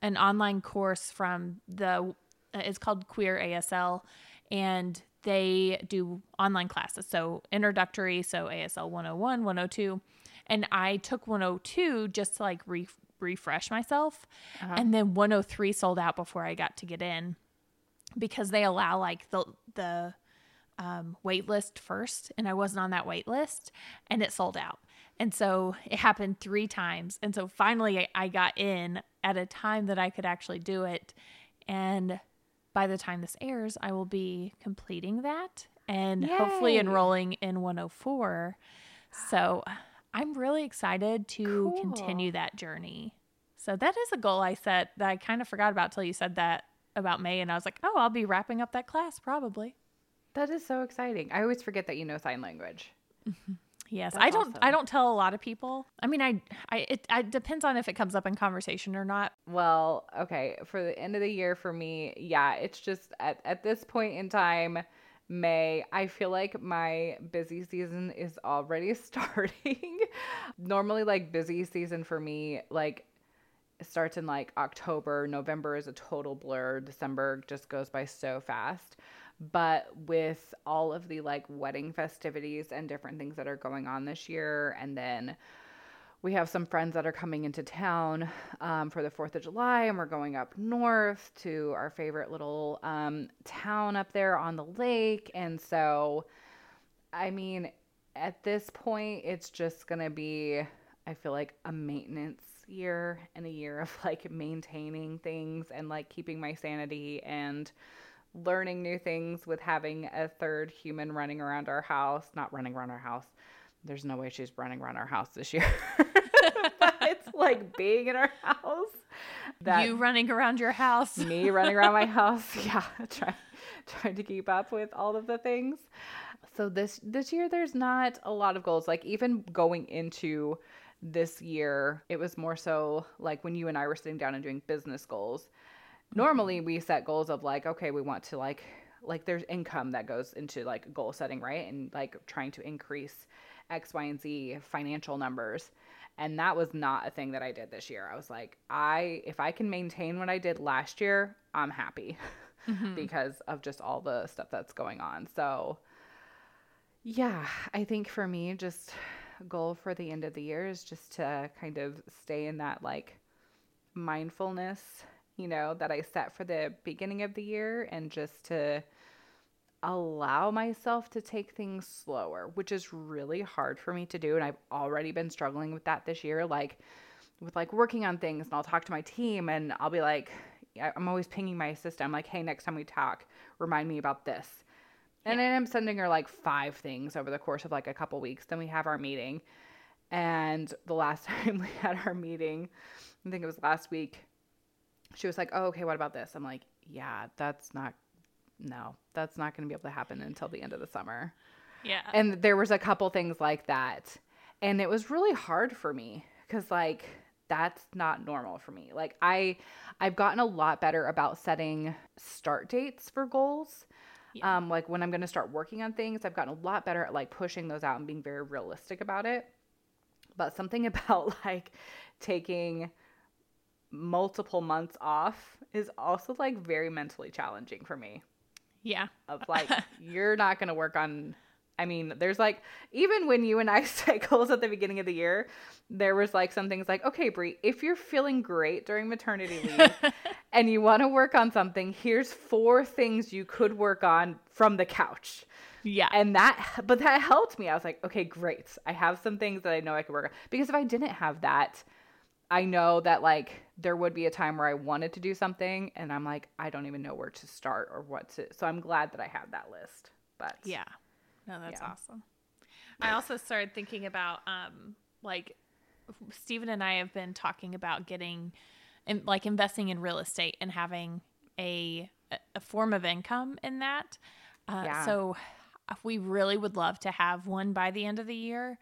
Speaker 1: an online course from the uh, it's called queer asl and they do online classes. So introductory so asl 101 102 and i took 102 just to like re- refresh myself. Uh-huh. And then 103 sold out before i got to get in because they allow like the the um, wait list first, and I wasn't on that wait list, and it sold out. And so it happened three times, and so finally I, got in at a time that I could actually do it. And by the time this airs, I will be completing that and hopefully enrolling in 104. So I'm really excited to
Speaker 3: Cool.
Speaker 1: continue that journey. So that is a goal I set that I kind of forgot about till you said that about May, and I was like, oh, I'll be wrapping up that class probably.
Speaker 3: That is so exciting. I always forget that you know sign language. Mm-hmm.
Speaker 1: Yes,
Speaker 3: That's
Speaker 1: I don't. I don't tell a lot of people. I mean, I, I, it, it depends on if it comes up in conversation or not.
Speaker 3: Well, okay, for the end of the year for me, yeah, it's just at, at this point in time, May, I feel like my busy season is already starting. Normally, like, busy season for me, like, starts in like October. November is a total blur. December just goes by so fast. But with all of the like wedding festivities and different things that are going on this year, and then we have some friends that are coming into town um, for the 4th of July, and we're going up north to our favorite little um, town up there on the lake. And so, I mean, at this point, it's just going to be, I feel like, a maintenance year and a year of like maintaining things and like keeping my sanity and learning new things with having a third human running around our house. Not running around our house. There's no way she's running around our house this year. but it's like being in our house. That
Speaker 1: you running around your house.
Speaker 3: me running around my house yeah trying trying to keep up with all of the things so this this year there's not a lot of goals like even going into this year it was more so like when you and I were sitting down and doing business goals. Normally we set goals of like okay we want to like like there's income that goes into like goal setting right? And like trying to increase x y and z financial numbers. And that was not a thing that i did this year. I was like i if i can maintain what i did last year i'm happy mm-hmm. because of just all the stuff that's going on. So, yeah, I think for me, just goal for the end of the year is just to kind of stay in that like mindfulness, you know, that I set for the beginning of the year and just to allow myself to take things slower, which is really hard for me to do. And I've already been struggling with that this year. Like, with like working on things, and I'll talk to my team and I'll be like, I'm always pinging my assistant. I'm like, hey, next time we talk, remind me about this. And then I'm sending her like five things over the course of like a couple weeks. Then we have our meeting. And the last time we had our meeting, I think it was last week, she was like, oh, okay, what about this? I'm like, yeah, that's not, no, that's not going to be able to happen until the end of the summer.
Speaker 1: Yeah.
Speaker 3: And there was a couple things like that. And it was really hard for me because like that's not normal for me. Like I I've gotten a lot better about setting start dates for goals.
Speaker 1: Yeah.
Speaker 3: Um like when I'm going to start working on things, I've gotten a lot better at like pushing those out and being very realistic about it. But something about like taking multiple months off is also like very mentally challenging for me
Speaker 1: yeah.
Speaker 3: of like you're not going to work on I mean, there's like even when you and I set goals at the beginning of the year, there was like some things like, okay, Brie, if you're feeling great during maternity leave and you want to work on something, here's four things you could work on from the couch.
Speaker 1: Yeah.
Speaker 3: And that, but that helped me. I was like, okay, great. I have some things that I know I could work on. Because if I didn't have that, I know that like there would be a time where I wanted to do something and I'm like, I don't even know where to start or what to. So I'm glad that I have that list. But
Speaker 1: Yeah. No, that's
Speaker 3: Yeah.
Speaker 1: awesome. I also started thinking about um like Stephen and I have been talking about getting and like investing in real estate and having a a form of income in that. Uh,
Speaker 3: Yeah.
Speaker 1: So we really would love to have one by the end of the year.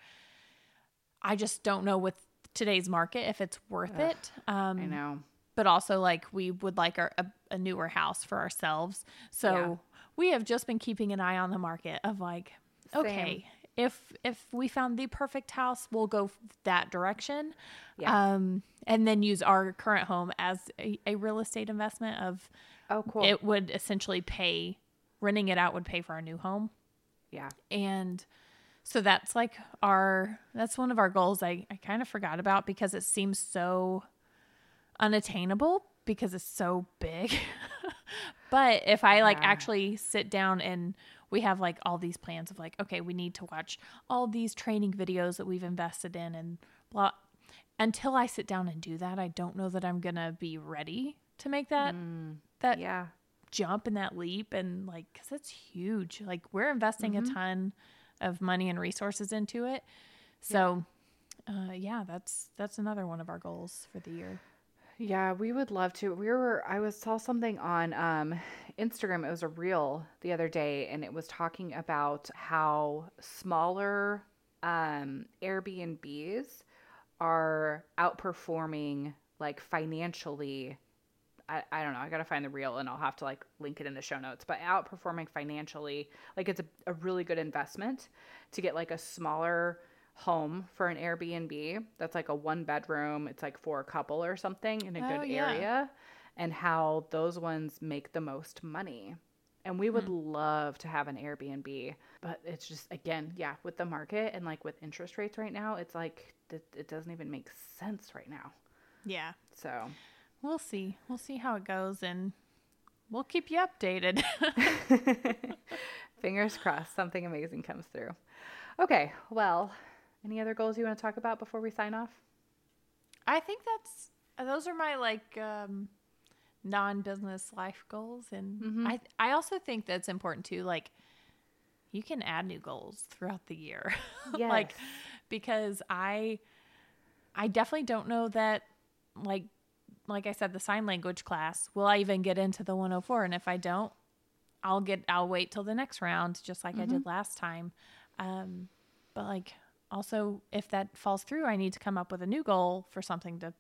Speaker 1: I just don't know with today's market if it's worth it. Um,
Speaker 3: I know.
Speaker 1: but also like we would like our, a, a newer house for ourselves. So. We have just been keeping an eye on the market of like, okay, if if we found the perfect house, we'll go that direction.
Speaker 3: Yeah.
Speaker 1: Um, and then use our current home as a, a real estate investment of
Speaker 3: Oh, cool.
Speaker 1: it would essentially pay renting it out would pay for our new home
Speaker 3: yeah.
Speaker 1: and so that's like our that's one of our goals i, I kind of forgot about because it seems so unattainable because it's so big but if i like
Speaker 3: Yeah.
Speaker 1: actually sit down and we have like all these plans of like okay we need to watch all these training videos that we've invested in and blah until i sit down and do that i don't know that i'm gonna be ready to make that that
Speaker 3: Yeah.
Speaker 1: jump and that leap and like because it's huge. Like we're investing a ton of money and resources into it. So uh, yeah that's that's another one of our goals for the year
Speaker 3: Yeah, we would love to. We were I was saw something on um Instagram. It was a reel the other day and it was talking about how smaller um Airbnbs are outperforming like financially I, I don't know. I gotta find the reel and I'll have to like link it in the show notes. But outperforming financially, like it's a, a really good investment to get like a smaller home for an Airbnb that's like a one bedroom. It's like for a couple or something in a
Speaker 1: Oh,
Speaker 3: good
Speaker 1: yeah.
Speaker 3: area, and how those ones make the most money. And we would hmm. love to have an Airbnb, but it's just again, yeah, with the market and like with interest rates right now, it's like it, it doesn't even make sense right now.
Speaker 1: yeah
Speaker 3: So
Speaker 1: we'll see we'll see how it goes and we'll keep you updated
Speaker 3: Fingers crossed something amazing comes through. Okay, well, any other goals you want to talk about before we sign off?
Speaker 1: i think that's those are my like um non-business life goals and i i also think that's important too like you can add new goals throughout the year. Like because i i definitely don't know that like like i said the sign language class will i even get into the 104 and if i don't i'll get i'll wait till the next round just like i did last time. Um but like also if that falls through i need to come up with a new goal for something to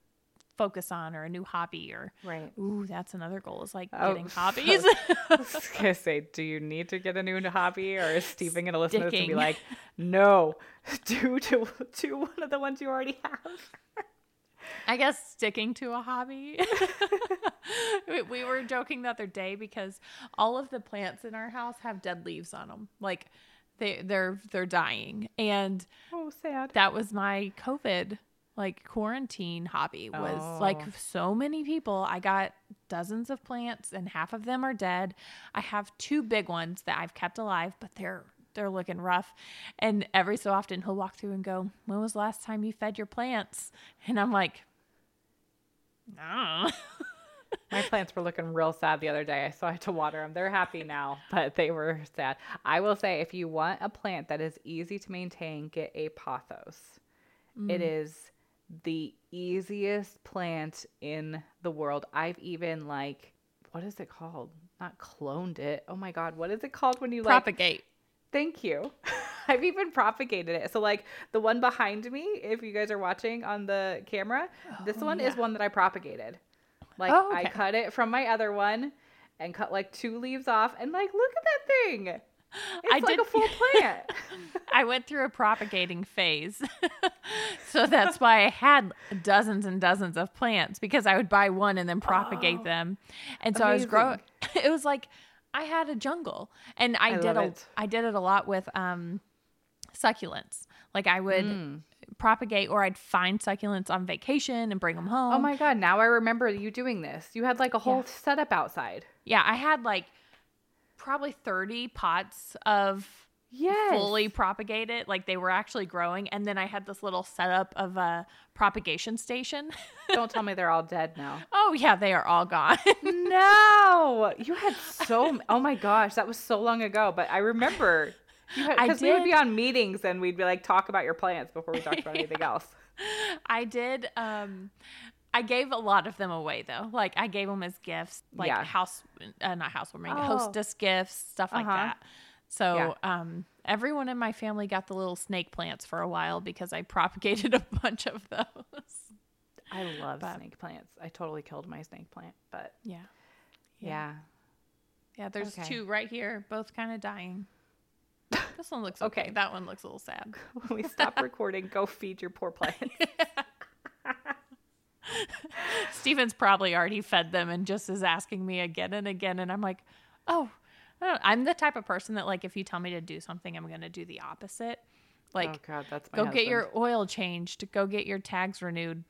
Speaker 1: focus on or a new hobby or
Speaker 3: Right.
Speaker 1: ooh that's another goal is like
Speaker 3: Oh,
Speaker 1: getting hobbies
Speaker 3: I was gonna say, do you need to get a new hobby, or is Stephen gonna listen to this and be like, "No, do to do one of the ones you already have"?
Speaker 1: I guess sticking to a hobby. we, we were joking the other day because all of the plants in our house have dead leaves on them. Like they they're they're dying. And
Speaker 3: Oh, sad.
Speaker 1: that was my COVID like quarantine hobby was like
Speaker 3: Oh.
Speaker 1: so many people. I got dozens of plants and half of them are dead. I have two big ones that I've kept alive, but they're they're looking rough. And every so often he'll walk through and go, "When was the last time you fed your plants?" And I'm like, "No."
Speaker 3: My plants were looking real sad the other day, so I had to water them. They're happy now, but they were sad. I will say, if you want a plant that is easy to maintain, get a pothos. It mm. is the easiest plant in the world. I've even like, what is it called? Not cloned it. Oh my god, what is it called when you like?
Speaker 1: Propagate.
Speaker 3: Thank you. I've even propagated it. So like the one behind me, if you guys are watching on the camera, oh, this one is one that I propagated. Like
Speaker 1: Oh,
Speaker 3: I cut it from my other one and cut like two leaves off and like look at that thing. It's
Speaker 1: I
Speaker 3: like
Speaker 1: did-
Speaker 3: a full plant.
Speaker 1: I went through a propagating phase. so that's why I had dozens and dozens of plants because I would buy one and then propagate them. And so I was growing it was like I had a jungle. And I,
Speaker 3: I
Speaker 1: did a
Speaker 3: it.
Speaker 1: I did it a lot with um succulents. Like I would propagate or I'd find succulents on vacation and bring them oh home.
Speaker 3: oh my god, now I remember you doing this. You had like a whole setup outside.
Speaker 1: Yeah, I had like probably 30 pots of
Speaker 3: Yes.
Speaker 1: fully propagated like they were actually growing and then i had this little setup of a propagation station
Speaker 3: Don't tell me they're all dead now.
Speaker 1: oh yeah they are all gone
Speaker 3: No, you had so. Oh my gosh, that was so long ago. But I remember because we would be on meetings and we'd be like talk about your plants before we talked about anything else.
Speaker 1: i did um i gave a lot of them away though like i gave them as gifts like
Speaker 3: Yeah.
Speaker 1: house uh, not housewarming
Speaker 3: Oh.
Speaker 1: hostess gifts stuff like
Speaker 3: Uh-huh.
Speaker 1: that so um everyone in my family got the little snake plants for a while because i propagated a bunch of those
Speaker 3: I love
Speaker 1: But-
Speaker 3: snake plants. I totally killed my snake plant, but
Speaker 1: yeah
Speaker 3: yeah.
Speaker 1: yeah there's
Speaker 3: Okay.
Speaker 1: two right here both kind of dying this one looks okay.
Speaker 3: Okay.
Speaker 1: that one looks a little sad
Speaker 3: When we stop recording, go feed your poor plants.
Speaker 1: Steven's probably already fed them and just is asking me again and again. And I'm like, oh, I I'm the type of person that, like, if you tell me to do something, I'm going to do the opposite. Like,
Speaker 3: oh god, that's
Speaker 1: go get your oil changed, go get your tags renewed.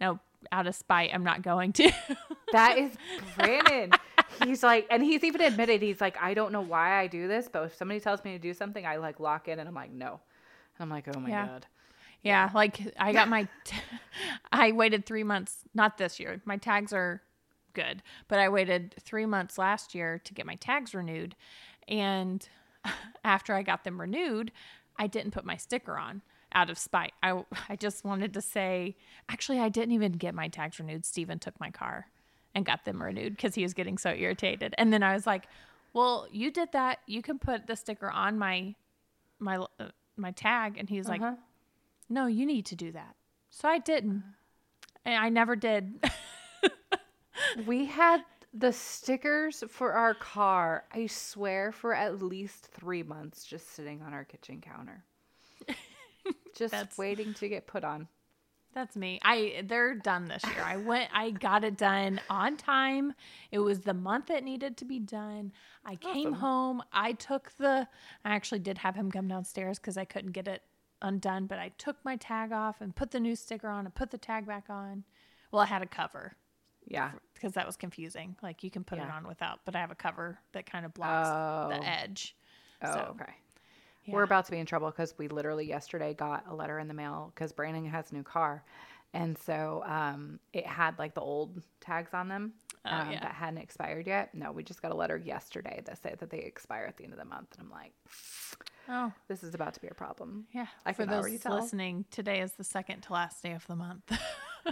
Speaker 1: No, out of spite, I'm not going to.
Speaker 3: That is Brandon. He's like, and he's even admitted he's like, I don't know why I do this, but if somebody tells me to do something, I like lock in and I'm like, no. And I'm like, oh my
Speaker 1: Yeah.
Speaker 3: god.
Speaker 1: Yeah, like I got my, t- I waited three months, not this year. My tags are good, but I waited three months last year to get my tags renewed. And after I got them renewed, I didn't put my sticker on out of spite. I, I just wanted to say, actually, I didn't even get my tags renewed. Steven took my car and got them renewed because he was getting so irritated. And then I was like, well, you did that. You can put the sticker on my, my, uh, my tag. And he's like,
Speaker 3: Uh-huh.
Speaker 1: no, you need to do that. So I didn't. And I never did.
Speaker 3: We had the stickers for our car, I swear, for at least three months just sitting on our kitchen counter. just waiting to get put on.
Speaker 1: That's me. I they're done this year. I went I got it done on time. It was the month it needed to be done. I came
Speaker 3: Awesome.
Speaker 1: home. I took the I actually did have him come downstairs cuz I couldn't get it undone, but I took my tag off and put the new sticker on and put the tag back on. Well, I had a cover
Speaker 3: Yeah.
Speaker 1: because that was confusing. Like you can put it on without, but I have a cover that kind of blocks
Speaker 3: Oh.
Speaker 1: the edge.
Speaker 3: Oh,
Speaker 1: So,
Speaker 3: okay. We're about to be in trouble because we literally yesterday got a letter in the mail because Brandon has a new car. And so um, it had like the old tags on them
Speaker 1: Oh,
Speaker 3: um,
Speaker 1: yeah.
Speaker 3: that hadn't expired yet. No, we just got a letter yesterday that said that they expire at the end of the month. And I'm like,
Speaker 1: Oh,
Speaker 3: this is about to be a problem.
Speaker 1: yeah.
Speaker 3: I
Speaker 1: For those listening, today is the second to last day of the month.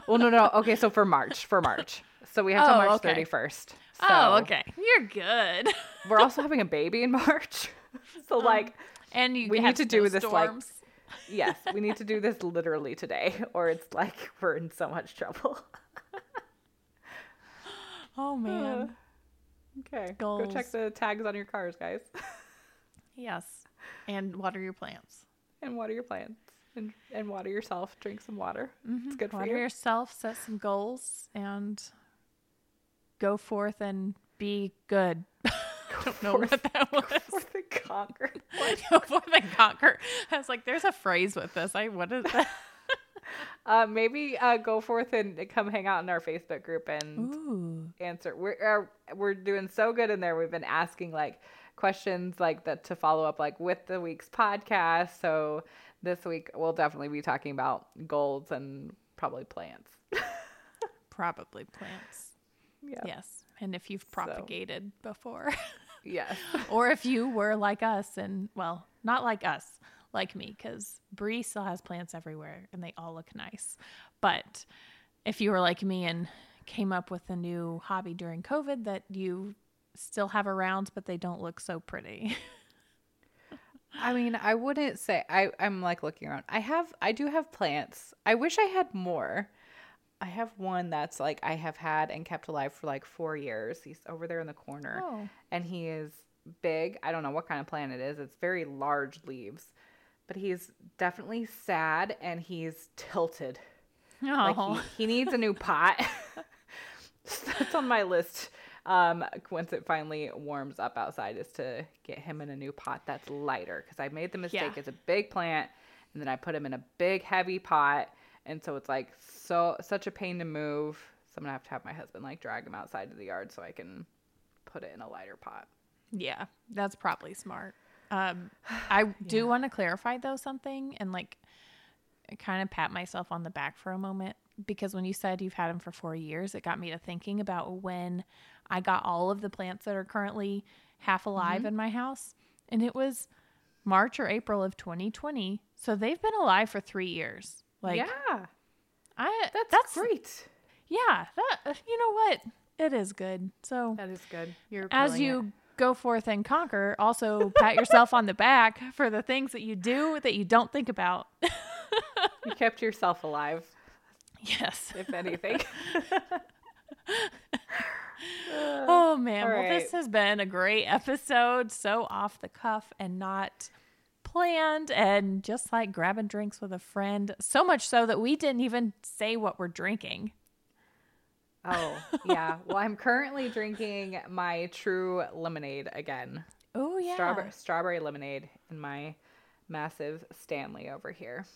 Speaker 3: Well, no, no. Okay, so for March, for March. So we have till
Speaker 1: Oh,
Speaker 3: March
Speaker 1: okay.
Speaker 3: 31st.
Speaker 1: oh, okay. You're good.
Speaker 3: We're also having a baby in March. So, like,
Speaker 1: And you
Speaker 3: We need to do this, like, yes, we need to do this literally today, or it's like we're in so much trouble.
Speaker 1: Oh man.
Speaker 3: Uh, okay. Go check the tags on your cars, guys.
Speaker 1: yes. And water your plants.
Speaker 3: and water your plants. and, and water yourself. Drink some water. It's mm-hmm. good for you.
Speaker 1: Water yourself, set some goals, and go forth and be good. I don't know what that was.
Speaker 3: Forth and conquer.
Speaker 1: go forth and conquer. I was like, there's a phrase with this. I what is that?
Speaker 3: Uh, maybe uh, go forth and come hang out in our Facebook group and
Speaker 1: Ooh.
Speaker 3: answer. We're uh, we're doing so good in there. We've been asking like questions like that to follow up like with the week's podcast. So this week we'll definitely be talking about goals and probably plants.
Speaker 1: Probably plants.
Speaker 3: Yeah.
Speaker 1: Yes. And if you've propagated before.
Speaker 3: Yes.
Speaker 1: or if you were like us and well, not like us, like me, because Brie still has plants everywhere and they all look nice. But if you were like me and came up with a new hobby during COVID that you still have around, but they don't look so pretty.
Speaker 3: I mean, I wouldn't say I, I'm like looking around. I have I do have plants. I wish I had more. I have one that's like I have had and kept alive for like four years. He's over there in the corner.
Speaker 1: Oh.
Speaker 3: And he is big. I don't know what kind of plant it is. It's very large leaves. But he's definitely sad and he's tilted. Like
Speaker 1: oh,
Speaker 3: he, he needs a new pot. That's on my list. Um, once it finally warms up outside, is to get him in a new pot that's lighter. Because I made the mistake.
Speaker 1: Yeah.
Speaker 3: It's a big plant, and then I put him in a big heavy pot, and so it's like so such a pain to move. So I'm gonna have to have my husband like drag him outside to the yard so I can put it in a lighter pot.
Speaker 1: yeah, that's probably smart. Um, I do want to clarify though something and like kind of pat myself on the back for a moment because when you said you've had them for four years, it got me to thinking about when I got all of the plants that are currently half alive in my house, and it was March or April of 2020. So they've been alive for three years. Like,
Speaker 3: yeah,
Speaker 1: I
Speaker 3: that's,
Speaker 1: that's
Speaker 3: great.
Speaker 1: Yeah, that uh, you know what it is good. So
Speaker 3: That is good. You're
Speaker 1: as you
Speaker 3: it.
Speaker 1: go forth and conquer, also pat yourself on the back for the things that you do that you don't think about.
Speaker 3: you kept yourself alive,
Speaker 1: yes.
Speaker 3: if anything.
Speaker 1: Oh man,
Speaker 3: all
Speaker 1: well this has been a great episode, so off the cuff and not planned and just like grabbing drinks with a friend. So much so that we didn't even say what we're drinking.
Speaker 3: Oh, yeah. Well, I'm currently drinking my true lemonade again.
Speaker 1: Oh yeah.
Speaker 3: Strawberry strawberry lemonade in my massive Stanley over here.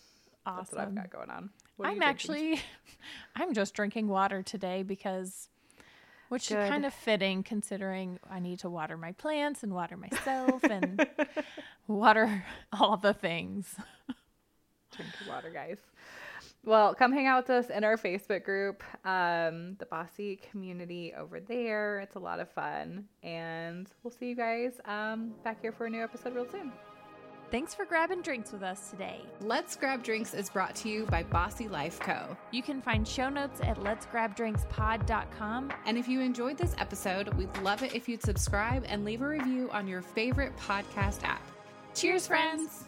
Speaker 3: That's what I've got going on. What are
Speaker 1: I'm actually I'm just drinking water today because which
Speaker 3: Good.
Speaker 1: is kind of fitting considering I need to water my plants and water myself and water all the things.
Speaker 3: drink your water, guys. Well, come hang out with us in our Facebook group, um, the Bossy community over there. It's a lot of fun, and we'll see you guys um, back here for a new episode real soon.
Speaker 1: Thanks for grabbing drinks with us today.
Speaker 2: Let's Grab Drinks is brought to you by Bossy Life Co.
Speaker 1: You can find show notes at letsgrabdrinkspod.com.
Speaker 2: And if you enjoyed this episode, we'd love it if you'd subscribe and leave a review on your favorite podcast app. Cheers, friends!